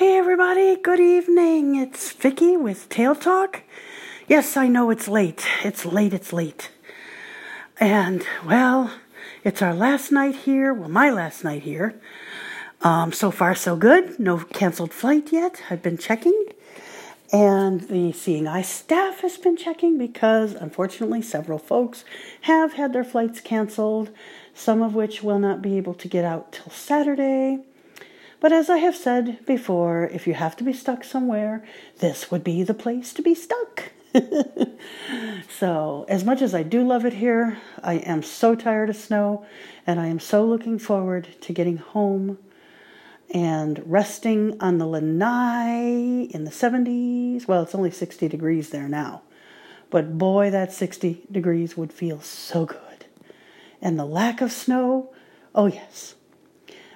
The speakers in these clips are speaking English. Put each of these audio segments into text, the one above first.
Hey everybody, good evening. It's Vicky with Tail Talk. Yes, I know it's late. It's late, it's late. And well, it's our last night here. Well, my last night here. Um, so far, so good. No canceled flight yet. I've been checking. And the Seeing Eye staff has been checking because unfortunately several folks have had their flights canceled, some of which will not be able to get out till Saturday. But as I have said before, if you have to be stuck somewhere, this would be the place to be stuck. so, as much as I do love it here, I am so tired of snow and I am so looking forward to getting home and resting on the lanai in the 70s. Well, it's only 60 degrees there now. But boy, that 60 degrees would feel so good. And the lack of snow, oh yes,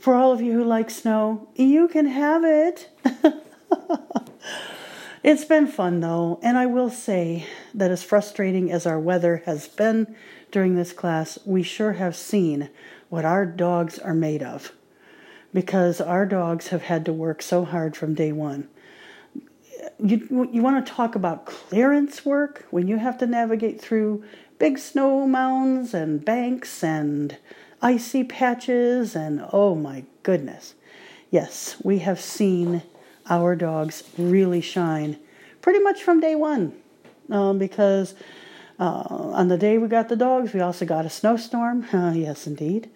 for all of you who like snow, you can have it. it's been fun though, and I will say that as frustrating as our weather has been during this class, we sure have seen what our dogs are made of because our dogs have had to work so hard from day one. You, you want to talk about clearance work when you have to navigate through big snow mounds and banks and icy patches, and oh my goodness. Yes, we have seen our dogs really shine pretty much from day one um, because uh, on the day we got the dogs, we also got a snowstorm. Uh, yes, indeed.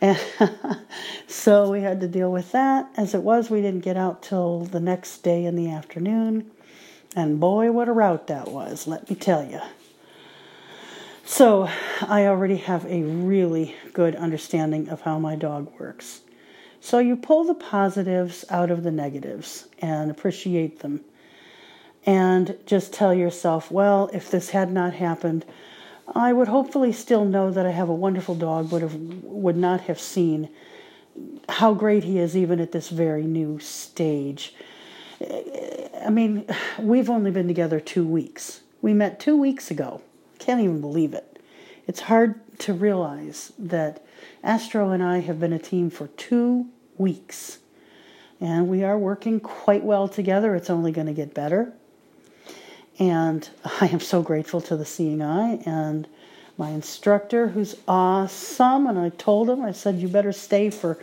And so we had to deal with that. As it was, we didn't get out till the next day in the afternoon. And boy, what a route that was, let me tell you. So, I already have a really good understanding of how my dog works. So, you pull the positives out of the negatives and appreciate them. And just tell yourself, well, if this had not happened, I would hopefully still know that I have a wonderful dog, but have, would not have seen how great he is even at this very new stage. I mean, we've only been together two weeks. We met two weeks ago. Can't even believe it. It's hard to realize that Astro and I have been a team for two weeks. And we are working quite well together. It's only going to get better. And I am so grateful to the Seeing Eye and my instructor, who's awesome. And I told him, I said, you better stay for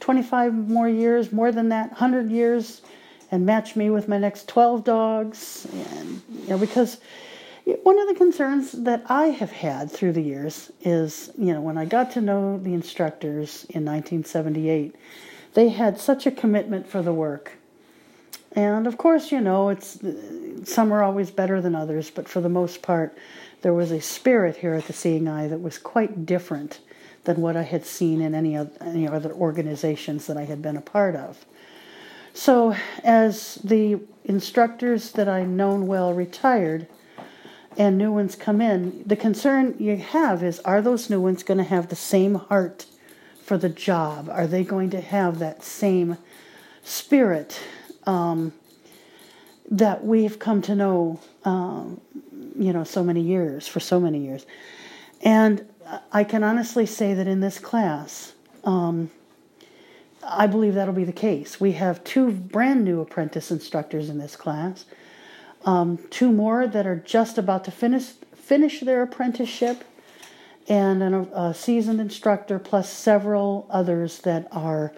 25 more years, more than that, 100 years, and match me with my next 12 dogs. And, you know, because one of the concerns that I have had through the years is, you know, when I got to know the instructors in 1978, they had such a commitment for the work. And of course, you know, it's some are always better than others, but for the most part, there was a spirit here at the Seeing Eye that was quite different than what I had seen in any other, any other organizations that I had been a part of. So, as the instructors that I known well retired, and new ones come in, the concern you have is are those new ones going to have the same heart for the job? Are they going to have that same spirit um, that we've come to know, um, you know, so many years, for so many years? And I can honestly say that in this class, um, I believe that'll be the case. We have two brand new apprentice instructors in this class um, two more that are just about to finish finish their apprenticeship, and an, a seasoned instructor, plus several others that are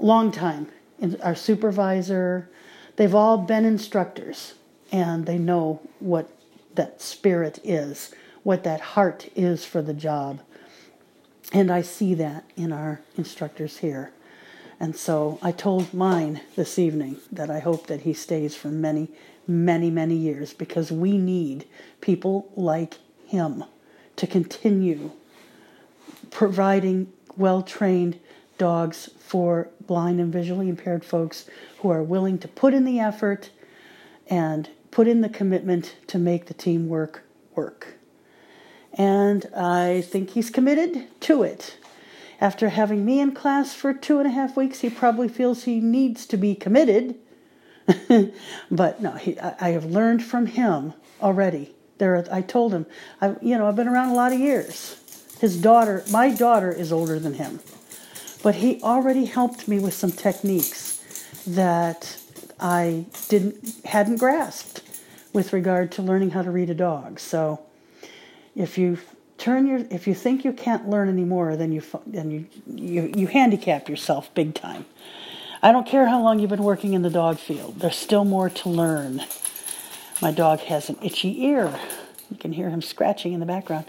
long time. Our supervisor, they've all been instructors, and they know what that spirit is, what that heart is for the job. And I see that in our instructors here. And so I told mine this evening that I hope that he stays for many, many, many years because we need people like him to continue providing well trained dogs for blind and visually impaired folks who are willing to put in the effort and put in the commitment to make the teamwork work. And I think he's committed to it. After having me in class for two and a half weeks, he probably feels he needs to be committed but no, he, I, I, have learned from him already. There, I told him, I, you know, I've been around a lot of years. His daughter, my daughter, is older than him, but he already helped me with some techniques, that I didn't hadn't grasped with regard to learning how to read a dog. So if you turn your if you think you can't learn anymore, then you then you you, you handicap yourself big time. I don't care how long you've been working in the dog field. There's still more to learn. My dog has an itchy ear. You can hear him scratching in the background.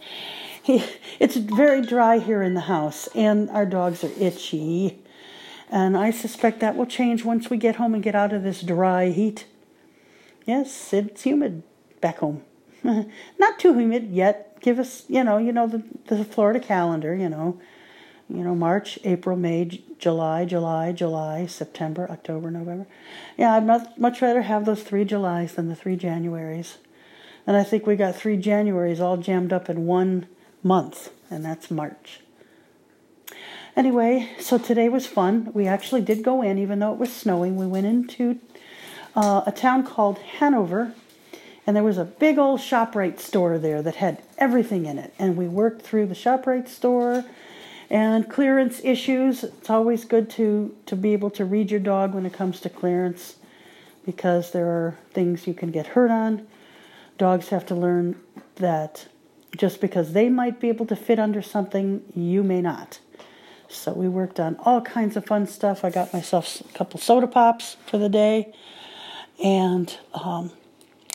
He, it's very dry here in the house, and our dogs are itchy. And I suspect that will change once we get home and get out of this dry heat. Yes, it's humid back home. Not too humid yet. Give us, you know, you know the the Florida calendar, you know. You know, March, April, May, July, July, July, September, October, November. Yeah, I'd much, much rather have those three Julys than the three Januaries. And I think we got three Januaries all jammed up in one month, and that's March. Anyway, so today was fun. We actually did go in, even though it was snowing. We went into uh, a town called Hanover, and there was a big old ShopRite store there that had everything in it. And we worked through the ShopRite store and clearance issues. It's always good to, to be able to read your dog when it comes to clearance because there are things you can get hurt on. Dogs have to learn that just because they might be able to fit under something, you may not. So we worked on all kinds of fun stuff. I got myself a couple soda pops for the day, and, um,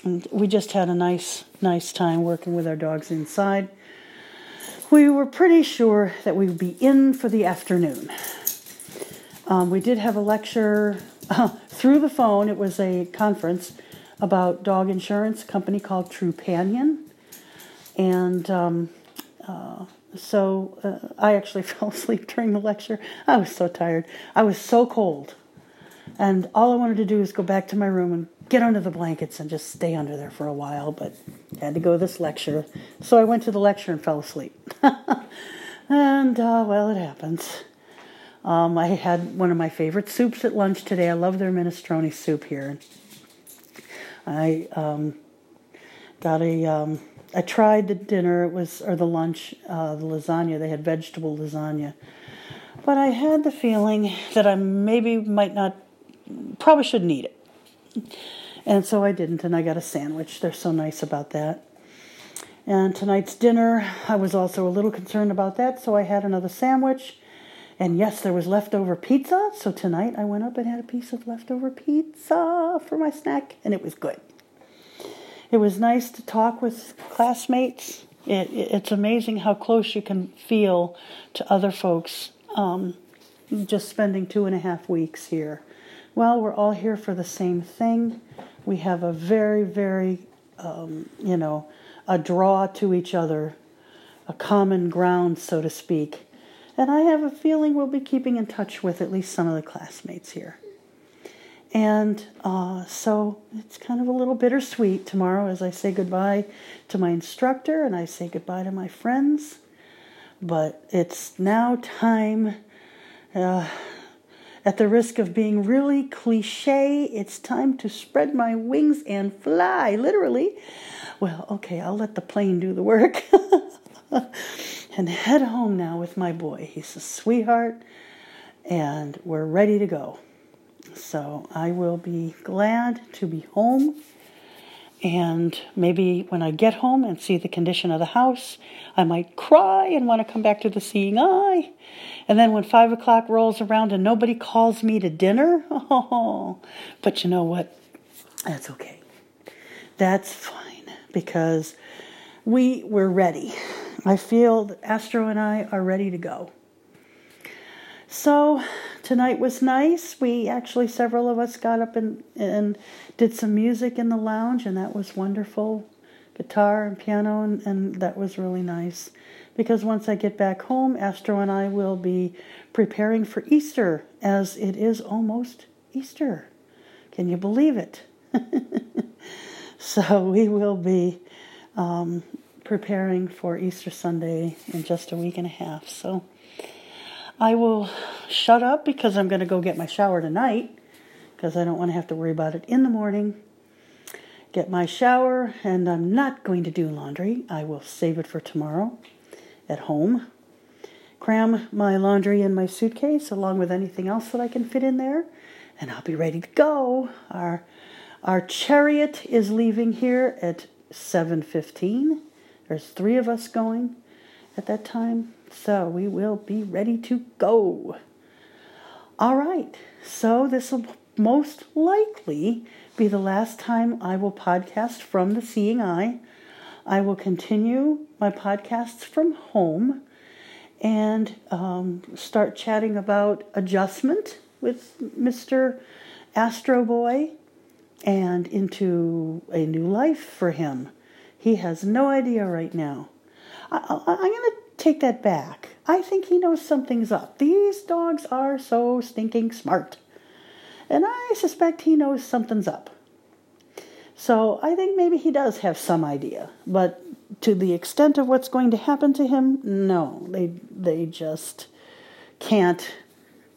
and we just had a nice, nice time working with our dogs inside. We were pretty sure that we would be in for the afternoon. Um, we did have a lecture uh, through the phone. It was a conference about dog insurance, company called Trupanion, and um, uh, so uh, I actually fell asleep during the lecture. I was so tired. I was so cold. And all I wanted to do was go back to my room and get under the blankets and just stay under there for a while, but I had to go to this lecture. So I went to the lecture and fell asleep. and, uh, well, it happens. Um, I had one of my favorite soups at lunch today. I love their minestrone soup here. I um, got a um, I tried the dinner, it was or the lunch, uh, the lasagna. They had vegetable lasagna, but I had the feeling that I maybe might not, probably shouldn't eat it, and so I didn't. And I got a sandwich. They're so nice about that. And tonight's dinner, I was also a little concerned about that, so I had another sandwich. And yes, there was leftover pizza, so tonight I went up and had a piece of leftover pizza for my snack, and it was good. It was nice to talk with classmates. It, it, it's amazing how close you can feel to other folks um, just spending two and a half weeks here. Well, we're all here for the same thing. We have a very, very, um, you know, a draw to each other, a common ground, so to speak. And I have a feeling we'll be keeping in touch with at least some of the classmates here. And uh, so it's kind of a little bittersweet tomorrow as I say goodbye to my instructor and I say goodbye to my friends. But it's now time, uh, at the risk of being really cliche, it's time to spread my wings and fly, literally. Well, okay, I'll let the plane do the work. and head home now with my boy. He's a sweetheart, and we're ready to go. So I will be glad to be home. And maybe when I get home and see the condition of the house, I might cry and want to come back to the seeing eye. And then when five o'clock rolls around and nobody calls me to dinner, oh, but you know what? That's okay. That's fine because we we're ready. I feel Astro and I are ready to go. So tonight was nice. We actually, several of us got up and, and did some music in the lounge, and that was wonderful. Guitar and piano, and, and that was really nice. Because once I get back home, Astro and I will be preparing for Easter, as it is almost Easter. Can you believe it? so we will be um, preparing for Easter Sunday in just a week and a half. So I will shut up because I'm going to go get my shower tonight because I don't want to have to worry about it in the morning. Get my shower, and I'm not going to do laundry. I will save it for tomorrow at home. Cram my laundry in my suitcase along with anything else that I can fit in there, and I'll be ready to go. Our our chariot is leaving here at 7:15. There's 3 of us going at that time, so we will be ready to go. All right. So this will most likely be the last time I will podcast from the Seeing Eye. I will continue my podcasts from home and um, start chatting about adjustment with Mr. Astro Boy and into a new life for him. He has no idea right now. I, am going to take that back. I think he knows something's up. These dogs are so stinking smart. And I suspect he knows something's up. So I think maybe he does have some idea. But to the extent of what's going to happen to him, no. They, they just can't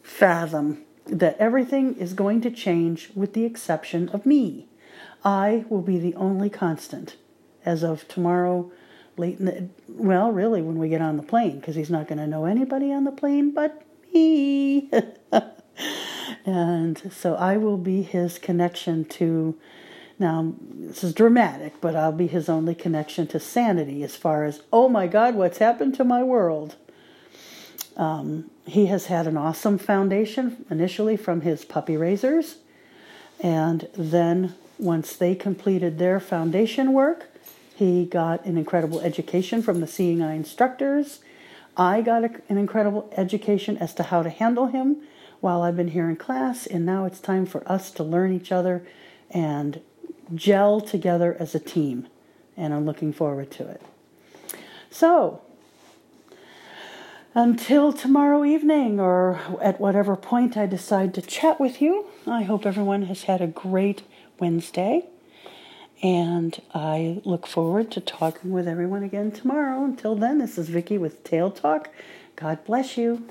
fathom that everything is going to change with the exception of me. I will be the only constant as of tomorrow, late in the, well, really when we get on the plane, because he's not going to know anybody on the plane but me. and so I will be his connection to, now this is dramatic, but I'll be his only connection to sanity as far as, oh my God, what's happened to my world? Um, he has had an awesome foundation initially from his puppy raisers, and then once they completed their foundation work, he got an incredible education from the Seeing Eye instructors. I got a, an incredible education as to how to handle him while I've been here in class, and now it's time for us to learn each other and gel together as a team. And I'm looking forward to it. So, until tomorrow evening or at whatever point I decide to chat with you, I hope everyone has had a great Wednesday. And I look forward to talking with everyone again tomorrow. Until then, this is Vicki with Tail Talk. God bless you.